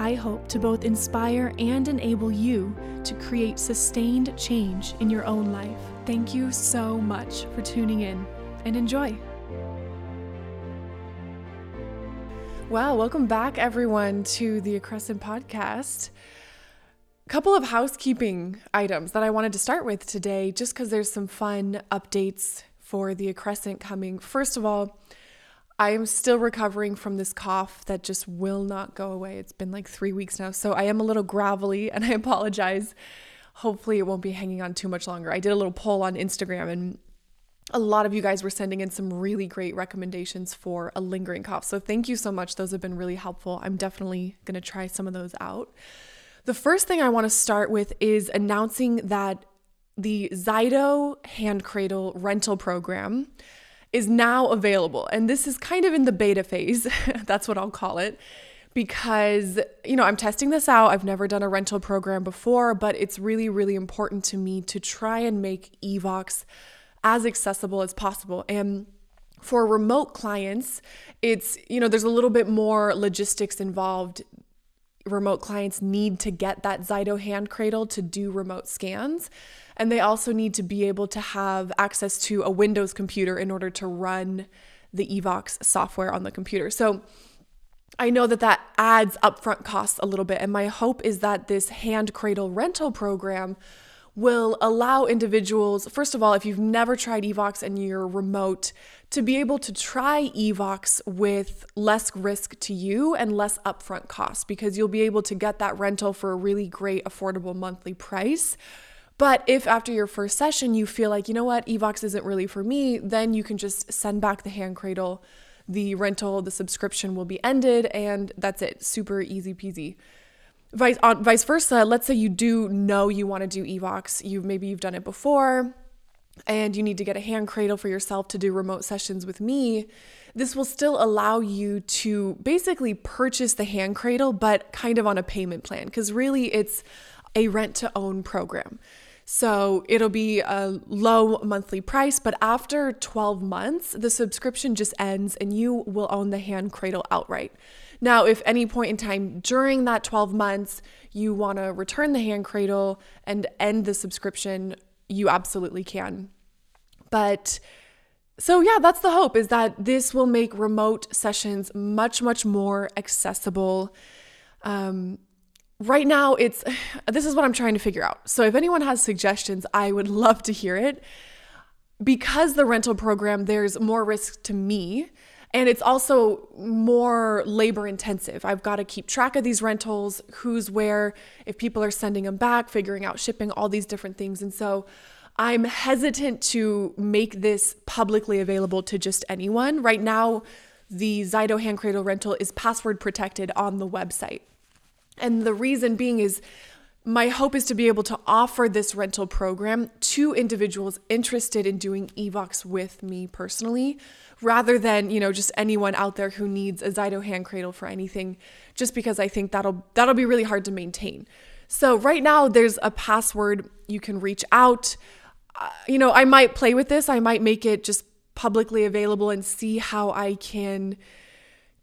I hope to both inspire and enable you to create sustained change in your own life. Thank you so much for tuning in and enjoy. Well, welcome back, everyone, to the Accrescent podcast. A couple of housekeeping items that I wanted to start with today, just because there's some fun updates for the Accrescent coming. First of all, I am still recovering from this cough that just will not go away. It's been like three weeks now, so I am a little gravelly and I apologize hopefully it won't be hanging on too much longer. I did a little poll on Instagram and a lot of you guys were sending in some really great recommendations for a lingering cough. So thank you so much. Those have been really helpful. I'm definitely going to try some of those out. The first thing I want to start with is announcing that the Zyto hand cradle rental program is now available. And this is kind of in the beta phase. That's what I'll call it because, you know, I'm testing this out. I've never done a rental program before, but it's really, really important to me to try and make Evox as accessible as possible. And for remote clients, it's, you know, there's a little bit more logistics involved. Remote clients need to get that Zyto hand cradle to do remote scans. And they also need to be able to have access to a Windows computer in order to run the Evox software on the computer. So, I know that that adds upfront costs a little bit. And my hope is that this hand cradle rental program will allow individuals, first of all, if you've never tried Evox and you're remote, to be able to try Evox with less risk to you and less upfront costs because you'll be able to get that rental for a really great, affordable monthly price. But if after your first session you feel like, you know what, Evox isn't really for me, then you can just send back the hand cradle the rental, the subscription will be ended, and that's it. Super easy peasy. Vice, on, vice versa, let's say you do know you want to do Evox. You maybe you've done it before, and you need to get a hand cradle for yourself to do remote sessions with me. This will still allow you to basically purchase the hand cradle, but kind of on a payment plan, because really it's a rent to own program. So it'll be a low monthly price, but after 12 months, the subscription just ends and you will own the hand cradle outright. Now, if any point in time during that 12 months you want to return the hand cradle and end the subscription, you absolutely can. But so yeah, that's the hope is that this will make remote sessions much much more accessible. Um, right now it's this is what I'm trying to figure out. So if anyone has suggestions, I would love to hear it. Because the rental program there's more risk to me and it's also more labor intensive. I've got to keep track of these rentals, who's where, if people are sending them back, figuring out shipping, all these different things. And so I'm hesitant to make this publicly available to just anyone. Right now, the Zyto hand cradle rental is password protected on the website. And the reason being is my hope is to be able to offer this rental program to individuals interested in doing Evox with me personally, rather than, you know, just anyone out there who needs a Zyto hand cradle for anything, just because I think that'll that'll be really hard to maintain. So right now there's a password you can reach out. Uh, you know, I might play with this. I might make it just publicly available and see how I can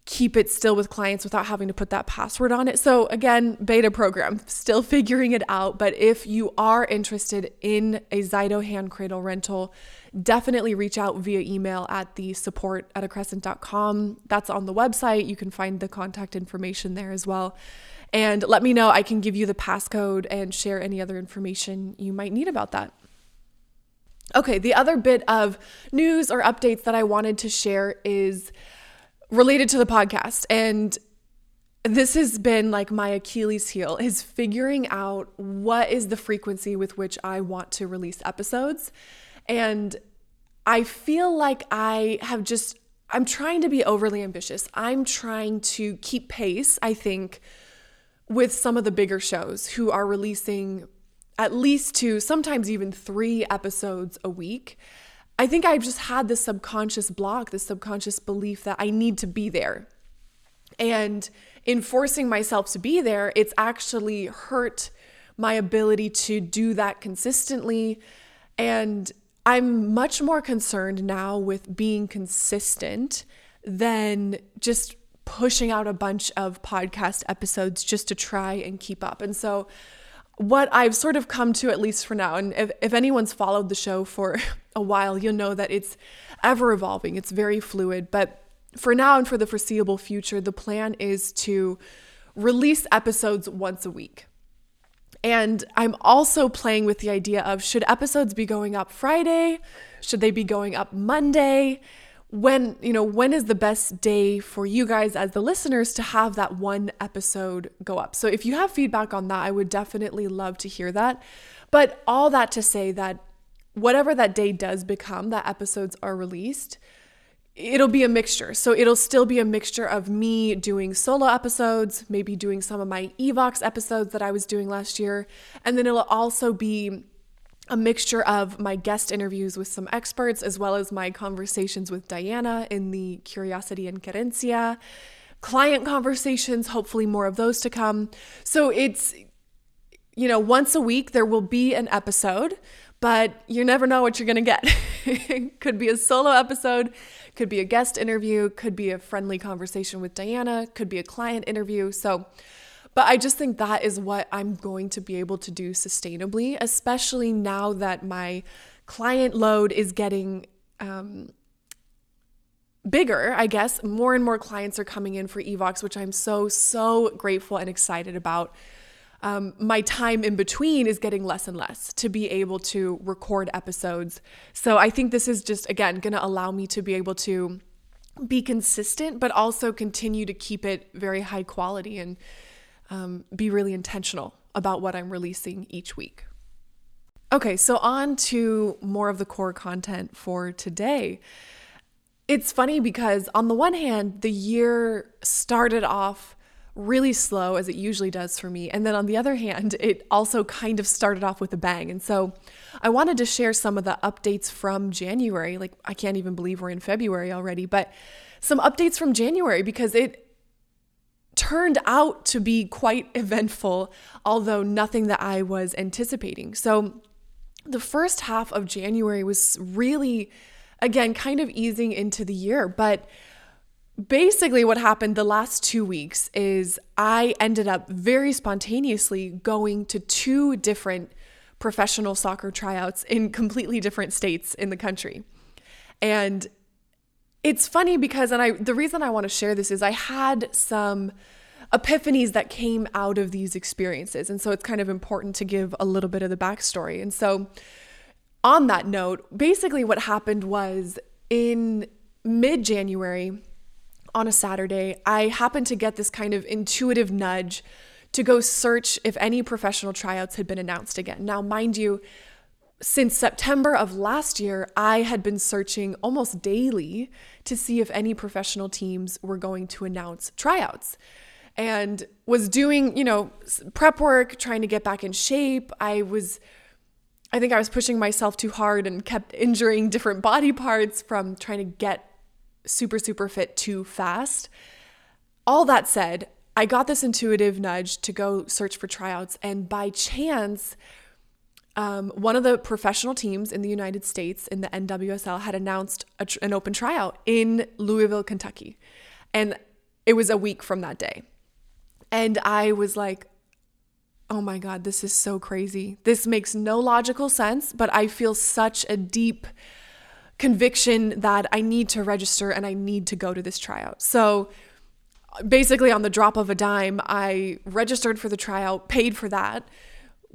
keep it still with clients without having to put that password on it. So, again, beta program, still figuring it out. But if you are interested in a Zyto hand cradle rental, definitely reach out via email at the support at a accrescent.com. That's on the website. You can find the contact information there as well. And let me know. I can give you the passcode and share any other information you might need about that. Okay, the other bit of news or updates that I wanted to share is related to the podcast. And this has been like my Achilles heel is figuring out what is the frequency with which I want to release episodes. And I feel like I have just, I'm trying to be overly ambitious. I'm trying to keep pace, I think, with some of the bigger shows who are releasing at least two, sometimes even three episodes a week. I think I've just had this subconscious block, this subconscious belief that I need to be there. And in forcing myself to be there, it's actually hurt my ability to do that consistently. And I'm much more concerned now with being consistent than just pushing out a bunch of podcast episodes just to try and keep up. And so, what I've sort of come to, at least for now, and if, if anyone's followed the show for a while, you'll know that it's ever evolving, it's very fluid. But for now and for the foreseeable future, the plan is to release episodes once a week. And I'm also playing with the idea of should episodes be going up Friday? Should they be going up Monday? When, you know, when is the best day for you guys as the listeners to have that one episode go up? So if you have feedback on that, I would definitely love to hear that. But all that to say that whatever that day does become, that episodes are released, it'll be a mixture. So it'll still be a mixture of me doing solo episodes, maybe doing some of my Evox episodes that I was doing last year. And then it'll also be a mixture of my guest interviews with some experts, as well as my conversations with Diana in the Curiosity and Querencia, client conversations, hopefully more of those to come. So it's, you know, once a week there will be an episode but you never know what you're going to get. could be a solo episode, could be a guest interview, could be a friendly conversation with Diana, could be a client interview. So, but I just think that is what I'm going to be able to do sustainably, especially now that my client load is getting um, bigger, I guess. More and more clients are coming in for Evox, which I'm so, so grateful and excited about um, my time in between is getting less and less to be able to record episodes. So I think this is just, again, going to allow me to be able to be consistent, but also continue to keep it very high quality and um, be really intentional about what I'm releasing each week. Okay, so on to more of the core content for today. It's funny because, on the one hand, the year started off really slow as it usually does for me. And then on the other hand, it also kind of started off with a bang. And so I wanted to share some of the updates from January. Like, I can't even believe we're in February already, but some updates from January because it turned out to be quite eventful, although nothing that I was anticipating. So the first half of January was really, again, kind of easing into the year, but basically what happened the last two weeks is I ended up very spontaneously going to two different professional soccer tryouts in completely different states in the country. And it's funny because and I the reason I want to share this is I had some epiphanies that came out of these experiences. And so it's kind of important to give a little bit of the backstory. And so on that note, basically what happened was in mid January, on a Saturday, I happened to get this kind of intuitive nudge to go search if any professional tryouts had been announced again. Now, mind you, since September of last year, I had been searching almost daily to see if any professional teams were going to announce tryouts and was doing, you know, prep work, trying to get back in shape. I was I think I was pushing myself too hard and kept injuring different body parts from trying to get super, super fit too fast. All that said, I got this intuitive nudge to go search for tryouts, and by chance, um, one of the professional teams in the United States in the NWSL had announced tr- an open tryout in Louisville, Kentucky. And it was a week from that day. And I was like, oh my God, this is so crazy. This makes no logical sense, but I feel such a deep conviction that I need to register and I need to go to this tryout. So basically, on the drop of a dime, I registered for the tryout, paid for that,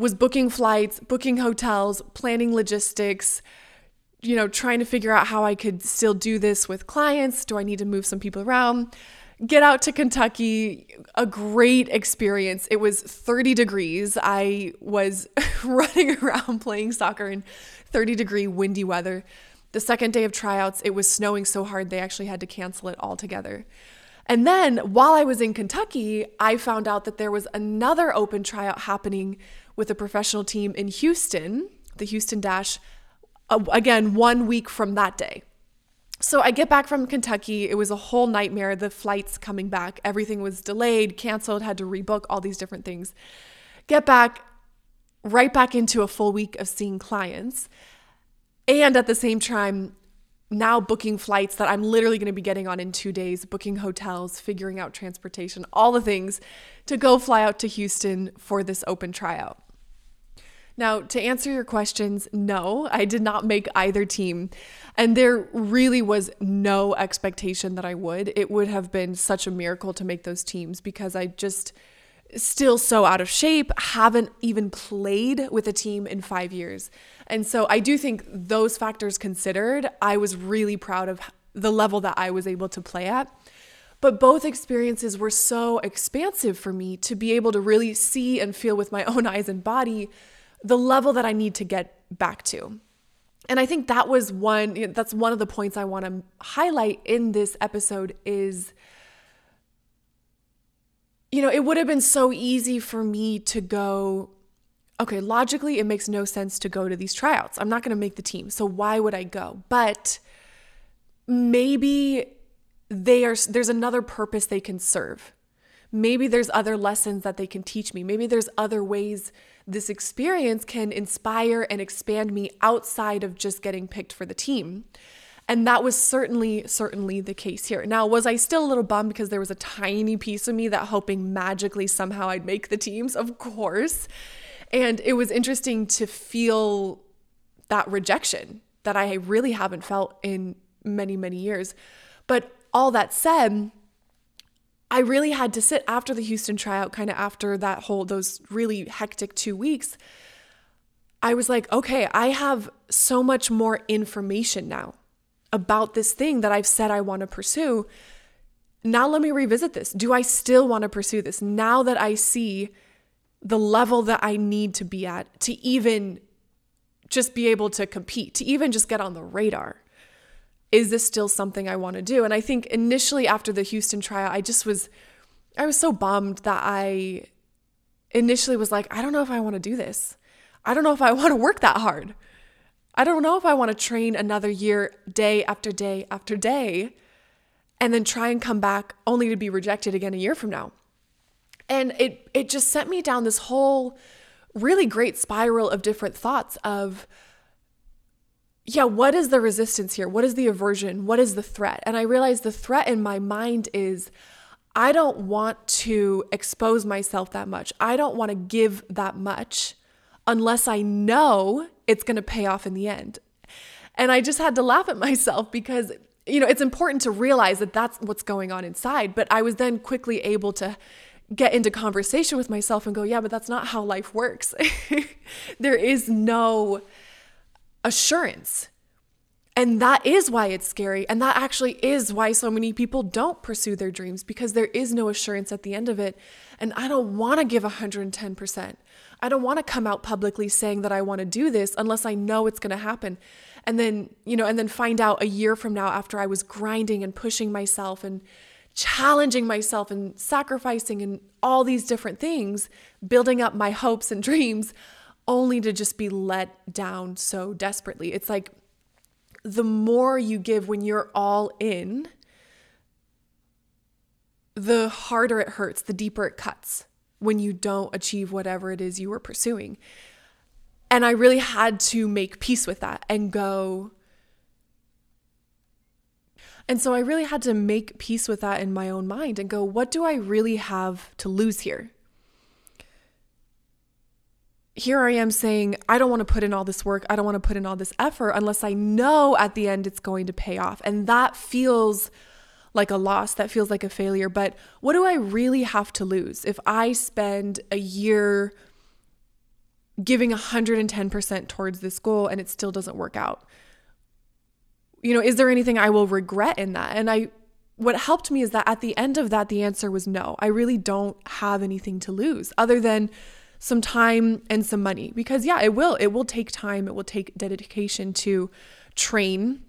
was booking flights, booking hotels, planning logistics, you know, trying to figure out how I could still do this with clients. Do I need to move some people around? Get out to Kentucky, a great experience. It was 30 degrees. I was running around playing soccer in 30 degree windy weather. The second day of tryouts, it was snowing so hard they actually had to cancel it altogether. And then while I was in Kentucky, I found out that there was another open tryout happening with a professional team in Houston, the Houston Dash, uh, again, one week from that day. So I get back from Kentucky. It was a whole nightmare. The flights coming back, everything was delayed, canceled, had to rebook, all these different things. Get back, right back into a full week of seeing clients. And at the same time, now booking flights that I'm literally going to be getting on in two days, booking hotels, figuring out transportation, all the things to go fly out to Houston for this open tryout. Now, to answer your questions, no, I did not make either team. And there really was no expectation that I would. It would have been such a miracle to make those teams because I just still so out of shape, haven't even played with a team in five years. And so I do think those factors considered, I was really proud of the level that I was able to play at. But both experiences were so expansive for me to be able to really see and feel with my own eyes and body the level that I need to get back to. And I think that was one that's one of the points I want to highlight in this episode is you know, it would have been so easy for me to go okay, logically it makes no sense to go to these tryouts. I'm not going to make the team. So why would I go? But maybe they are there's another purpose they can serve. Maybe there's other lessons that they can teach me. Maybe there's other ways this experience can inspire and expand me outside of just getting picked for the team. And that was certainly, certainly the case here. Now, was I still a little bummed because there was a tiny piece of me that hoping magically somehow I'd make the teams? Of course. And it was interesting to feel that rejection that I really haven't felt in many, many years. But all that said, I really had to sit after the Houston tryout, kind of after that whole, those really hectic two weeks. I was like, okay, I have so much more information now about this thing that I've said I want to pursue. Now let me revisit this. Do I still want to pursue this now that I see the level that I need to be at to even just be able to compete, to even just get on the radar? Is this still something I want to do? And I think initially after the Houston trial, I just was, I was so bummed that I initially was like, I don't know if I want to do this. I don't know if I want to work that hard. I don't know if I want to train another year, day after day after day, and then try and come back only to be rejected again a year from now. And it it just sent me down this whole really great spiral of different thoughts of yeah, what is the resistance here? What is the aversion? What is the threat? And I realized the threat in my mind is I don't want to expose myself that much. I don't want to give that much unless I know it's going to pay off in the end. And I just had to laugh at myself because, you know, it's important to realize that that's what's going on inside. But I was then quickly able to get into conversation with myself and go, yeah, but that's not how life works. there is no assurance. And that is why it's scary. And that actually is why so many people don't pursue their dreams because there is no assurance at the end of it. And I don't want to give 110%. I don't want to come out publicly saying that I want to do this unless I know it's going to happen. And then, you know, and then find out a year from now after I was grinding and pushing myself and challenging myself and sacrificing and all these different things, building up my hopes and dreams only to just be let down so desperately. It's like the more you give when you're all in, the harder it hurts, the deeper it cuts when you don't achieve whatever it is you were pursuing. And I really had to make peace with that and go. And so I really had to make peace with that in my own mind and go, what do I really have to lose here? Here I am saying, I don't want to put in all this work. I don't want to put in all this effort unless I know at the end it's going to pay off. And that feels like a loss. That feels like a failure. But what do I really have to lose if I spend a year giving 110% towards this goal and it still doesn't work out? You know, is there anything I will regret in that? And I, what helped me is that at the end of that, the answer was no. I really don't have anything to lose other than some time and some money because yeah, it will. It will take time, it will take dedication to train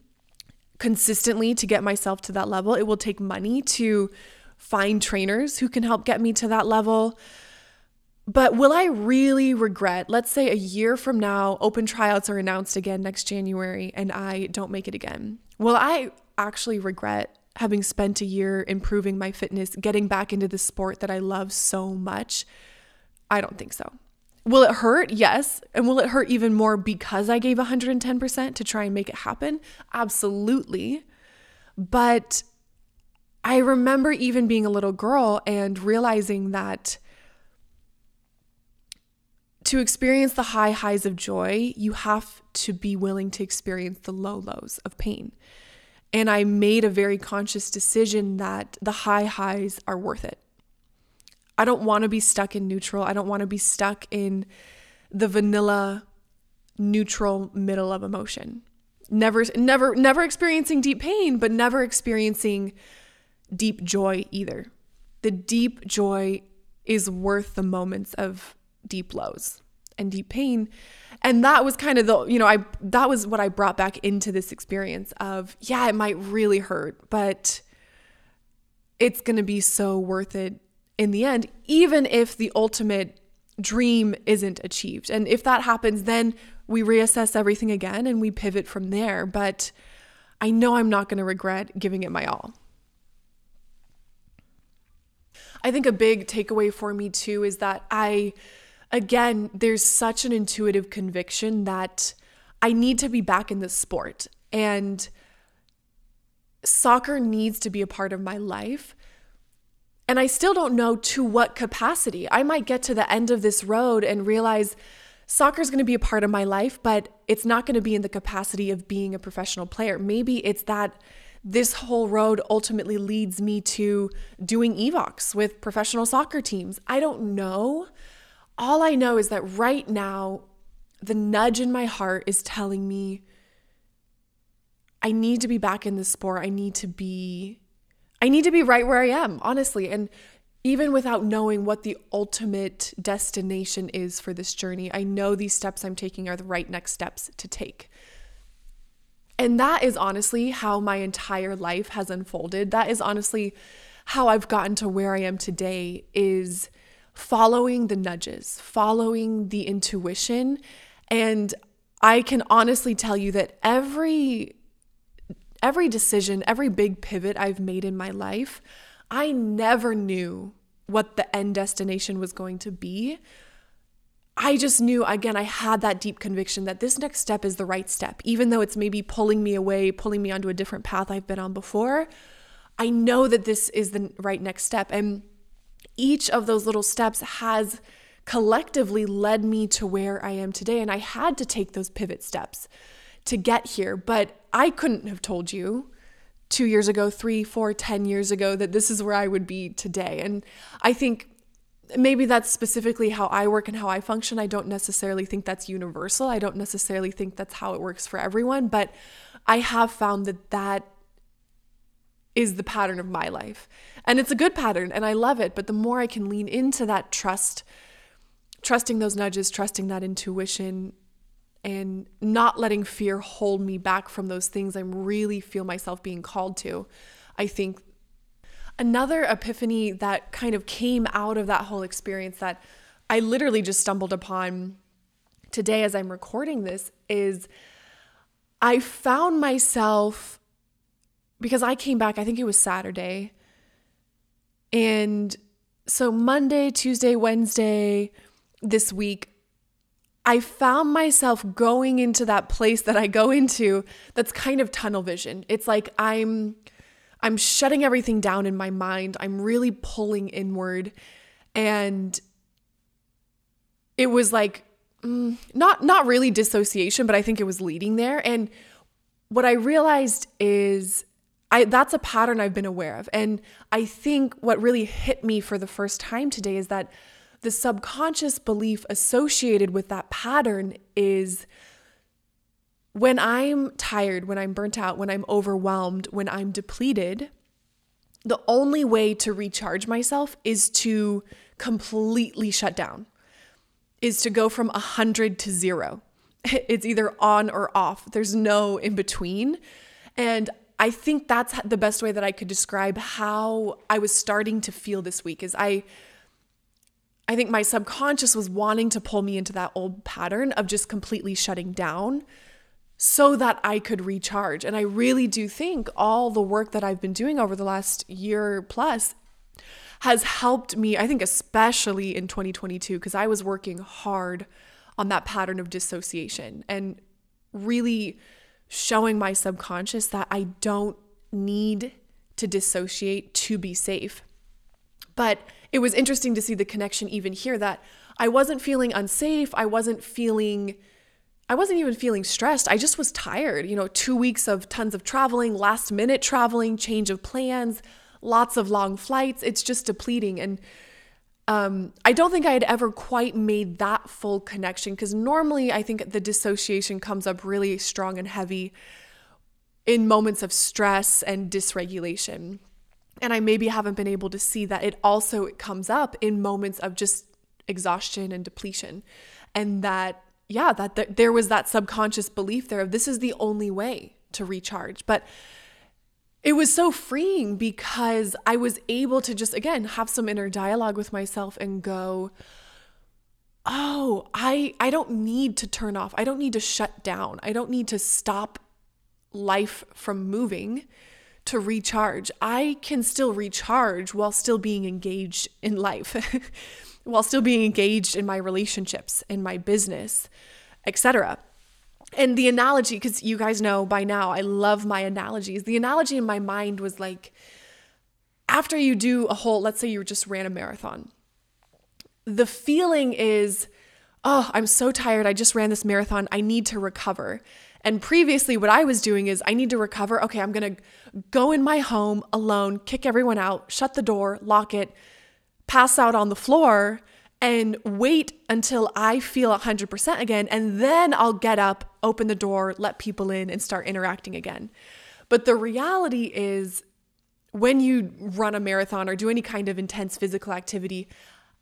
consistently to get myself to that level. It will take money to find trainers who can help get me to that level. But will I really regret, let's say a year from now, open tryouts are announced again next January and I don't make it again? Will I actually regret having spent a year improving my fitness, getting back into the sport that I love so much? I don't think so. Will it hurt? Yes. And will it hurt even more because I gave 110% to try and make it happen? Absolutely. But I remember even being a little girl and realizing that to experience the high highs of joy, you have to be willing to experience the low lows of pain. And I made a very conscious decision that the high highs are worth it. I don't want to be stuck in neutral. I don't want to be stuck in the vanilla neutral middle of emotion. Never never never experiencing deep pain, but never experiencing deep joy either. The deep joy is worth the moments of deep lows and deep pain. And that was kind of the, you know, I that was what I brought back into this experience of, yeah, it might really hurt, but it's going to be so worth it in the end, even if the ultimate dream isn't achieved. And if that happens, then we reassess everything again and we pivot from there. But I know I'm not going to regret giving it my all. I think a big takeaway for me too is that I, again, there's such an intuitive conviction that I need to be back in this sport. And soccer needs to be a part of my life. And I still don't know to what capacity. I might get to the end of this road and realize soccer is going to be a part of my life, but it's not going to be in the capacity of being a professional player. Maybe it's that this whole road ultimately leads me to doing EVOX with professional soccer teams. I don't know. All I know is that right now, the nudge in my heart is telling me I need to be back in the sport. I need to be I need to be right where I am, honestly. And even without knowing what the ultimate destination is for this journey, I know these steps I'm taking are the right next steps to take. And that is honestly how my entire life has unfolded. That is honestly how I've gotten to where I am today is following the nudges, following the intuition. And I can honestly tell you that every every decision, every big pivot I've made in my life, I never knew what the end destination was going to be. I just knew, again, I had that deep conviction that this next step is the right step, even though it's maybe pulling me away, pulling me onto a different path I've been on before. I know that this is the right next step. And each of those little steps has collectively led me to where I am today. And I had to take those pivot steps to get here. But I couldn't have told you two years ago, three, four, ten years ago that this is where I would be today. And I think maybe that's specifically how I work and how I function. I don't necessarily think that's universal. I don't necessarily think that's how it works for everyone, but I have found that that is the pattern of my life. And it's a good pattern and I love it, but the more I can lean into that trust, trusting those nudges, trusting that intuition, and not letting fear hold me back from those things I really feel myself being called to. I think another epiphany that kind of came out of that whole experience that I literally just stumbled upon today as I'm recording this is I found myself because I came back, I think it was Saturday. And so Monday, Tuesday, Wednesday this week, I found myself going into that place that I go into that's kind of tunnel vision. It's like I'm I'm shutting everything down in my mind. I'm really pulling inward and it was like mm, not not really dissociation, but I think it was leading there and what I realized is I that's a pattern I've been aware of and I think what really hit me for the first time today is that the subconscious belief associated with that pattern is when I'm tired, when I'm burnt out, when I'm overwhelmed, when I'm depleted, the only way to recharge myself is to completely shut down, is to go from 100 to zero. It's either on or off, there's no in between. And I think that's the best way that I could describe how I was starting to feel this week is I I think my subconscious was wanting to pull me into that old pattern of just completely shutting down so that I could recharge. And I really do think all the work that I've been doing over the last year plus has helped me, I think, especially in 2022, because I was working hard on that pattern of dissociation and really showing my subconscious that I don't need to dissociate to be safe. But it was interesting to see the connection even here that I wasn't feeling unsafe. I wasn't feeling, I wasn't even feeling stressed. I just was tired. You know, two weeks of tons of traveling, last minute traveling, change of plans, lots of long flights. It's just depleting. And um, I don't think I had ever quite made that full connection because normally I think the dissociation comes up really strong and heavy in moments of stress and dysregulation. And I maybe haven't been able to see that it also comes up in moments of just exhaustion and depletion. And that, yeah, that th- there was that subconscious belief there of this is the only way to recharge. But it was so freeing because I was able to just, again, have some inner dialogue with myself and go, oh i i don't need to turn off i don't need to shut down i don't need to stop life from moving to recharge. I can still recharge while still being engaged in life, while still being engaged in my relationships, in my business, etc. And the analogy, because you guys know by now, I love my analogies. The analogy in my mind was like, after you do a whole, let's say you just ran a marathon, the feeling is, oh, I'm so tired. I just ran this marathon. I need to recover. And previously, what I was doing is I need to recover. Okay, I'm going to go in my home alone, kick everyone out, shut the door, lock it, pass out on the floor, and wait until I feel 100% again. And then I'll get up, open the door, let people in, and start interacting again. But the reality is, when you run a marathon or do any kind of intense physical activity,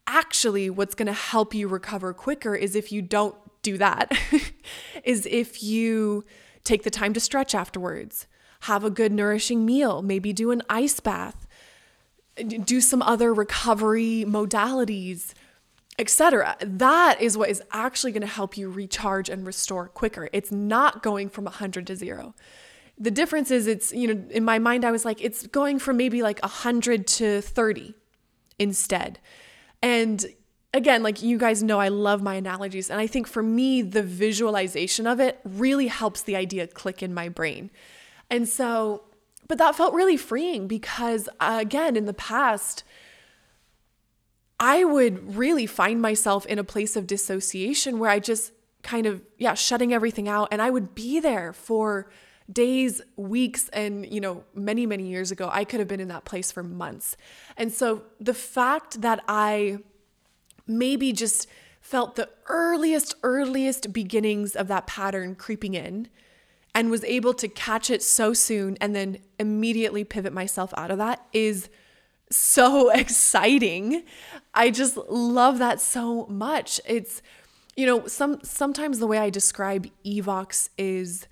actually, what's going to help you recover quicker is if you don't do that is if you take the time to stretch afterwards, have a good nourishing meal, maybe do an ice bath, do some other recovery modalities, etc. That is what is actually going to help you recharge and restore quicker. It's not going from 100 to 0. The difference is it's, you know, in my mind I was like it's going from maybe like 100 to 30 instead. And again, like you guys know, I love my analogies. And I think for me, the visualization of it really helps the idea click in my brain. And so, but that felt really freeing because, uh, again, in the past, I would really find myself in a place of dissociation where I just kind of, yeah, shutting everything out. And I would be there for days, weeks, and, you know, many, many years ago, I could have been in that place for months. And so the fact that I, maybe just felt the earliest, earliest beginnings of that pattern creeping in and was able to catch it so soon and then immediately pivot myself out of that is so exciting. I just love that so much. It's you know, some sometimes the way I describe evox is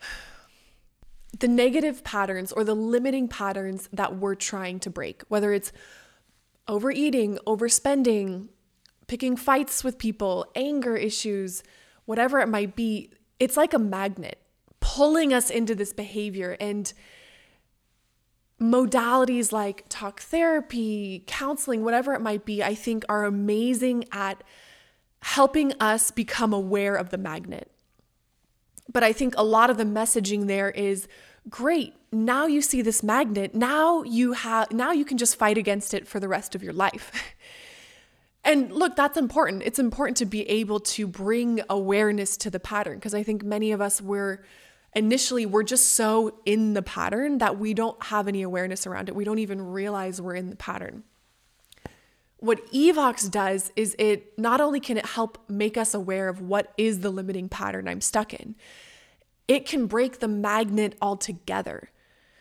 the negative patterns or the limiting patterns that we're trying to break, whether it's overeating, overspending, picking fights with people, anger issues, whatever it might be, it's like a magnet pulling us into this behavior. And modalities like talk therapy, counseling, whatever it might be, I think are amazing at helping us become aware of the magnet. But I think a lot of the messaging there is great now you see this magnet now you have now you can just fight against it for the rest of your life. And look that's important. It's important to be able to bring awareness to the pattern because i think many of us were initially we're just so in the pattern that we don't have any awareness around it. We don't even realize we're in the pattern. What evox does is it not only can it help make us aware of what is the limiting pattern i'm stuck in it can break the magnet altogether.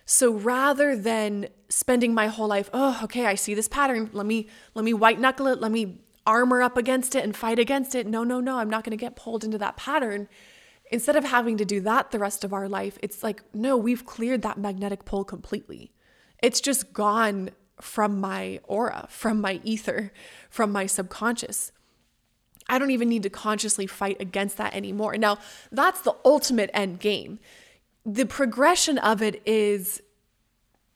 So rather than spending my whole life, oh, okay, I see this pattern. Let me let me white knuckle it. Let me armor up against it and fight against it. No, no, no. I'm not going to get pulled into that pattern. Instead of having to do that the rest of our life, it's like, no, we've cleared that magnetic pull completely. It's just gone from my aura, from my ether, from my subconscious. I don't even need to consciously fight against that anymore. Now, that's the ultimate end game. The progression of it is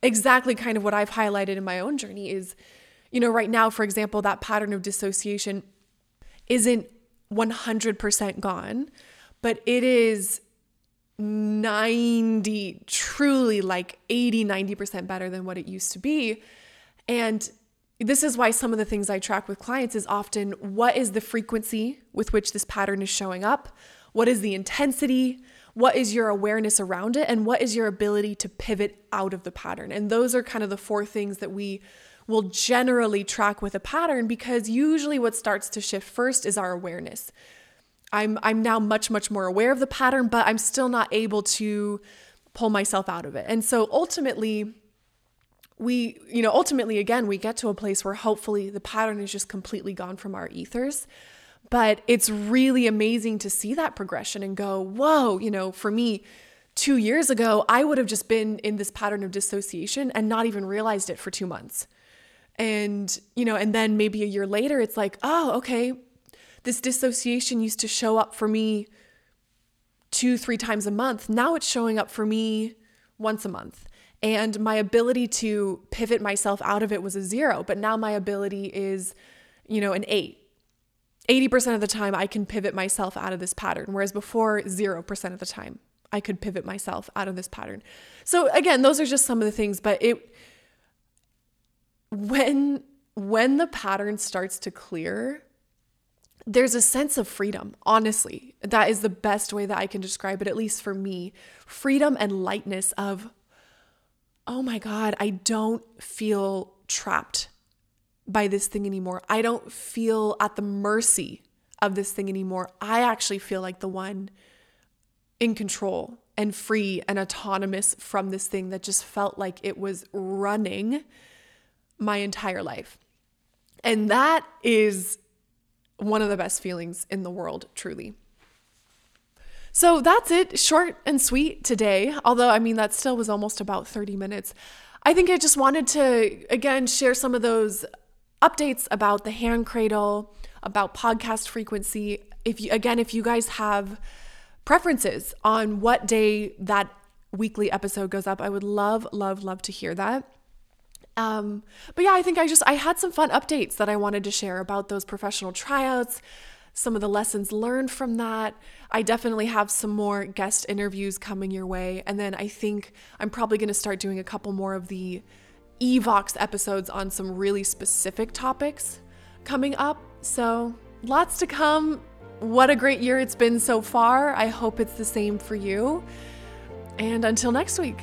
exactly kind of what I've highlighted in my own journey is you know, right now for example, that pattern of dissociation isn't 100% gone, but it is 90 truly like 80 90% better than what it used to be and this is why some of the things I track with clients is often what is the frequency with which this pattern is showing up? What is the intensity? What is your awareness around it? And what is your ability to pivot out of the pattern? And those are kind of the four things that we will generally track with a pattern because usually what starts to shift first is our awareness. I'm I'm now much much more aware of the pattern, but I'm still not able to pull myself out of it. And so ultimately we, you know, ultimately again, we get to a place where hopefully the pattern is just completely gone from our ethers. But it's really amazing to see that progression and go, whoa, you know, for me, two years ago, I would have just been in this pattern of dissociation and not even realized it for two months. And, you know, and then maybe a year later, it's like, oh, okay, this dissociation used to show up for me two, three times a month. Now it's showing up for me once a month. And my ability to pivot myself out of it was a zero, but now my ability is, you know, an eight. 80% of the time, I can pivot myself out of this pattern, whereas before, 0% of the time, I could pivot myself out of this pattern. So, again, those are just some of the things, but it, when, when the pattern starts to clear, there's a sense of freedom, honestly. That is the best way that I can describe it, at least for me. Freedom and lightness of, oh my God, I don't feel trapped by this thing anymore. I don't feel at the mercy of this thing anymore. I actually feel like the one in control and free and autonomous from this thing that just felt like it was running my entire life. And that is one of the best feelings in the world, truly. So that's it, short and sweet today. Although, I mean, that still was almost about 30 minutes. I think I just wanted to, again, share some of those updates about the hand cradle, about podcast frequency. If you, again, if you guys have preferences on what day that weekly episode goes up, I would love, love, love to hear that. Um, but yeah, I think I just I had some fun updates that I wanted to share about those professional tryouts, some of the lessons learned from that. I definitely have some more guest interviews coming your way, and then I think I'm probably going to start doing a couple more of the Evox episodes on some really specific topics coming up. So, lots to come. What a great year it's been so far. I hope it's the same for you. And until next week.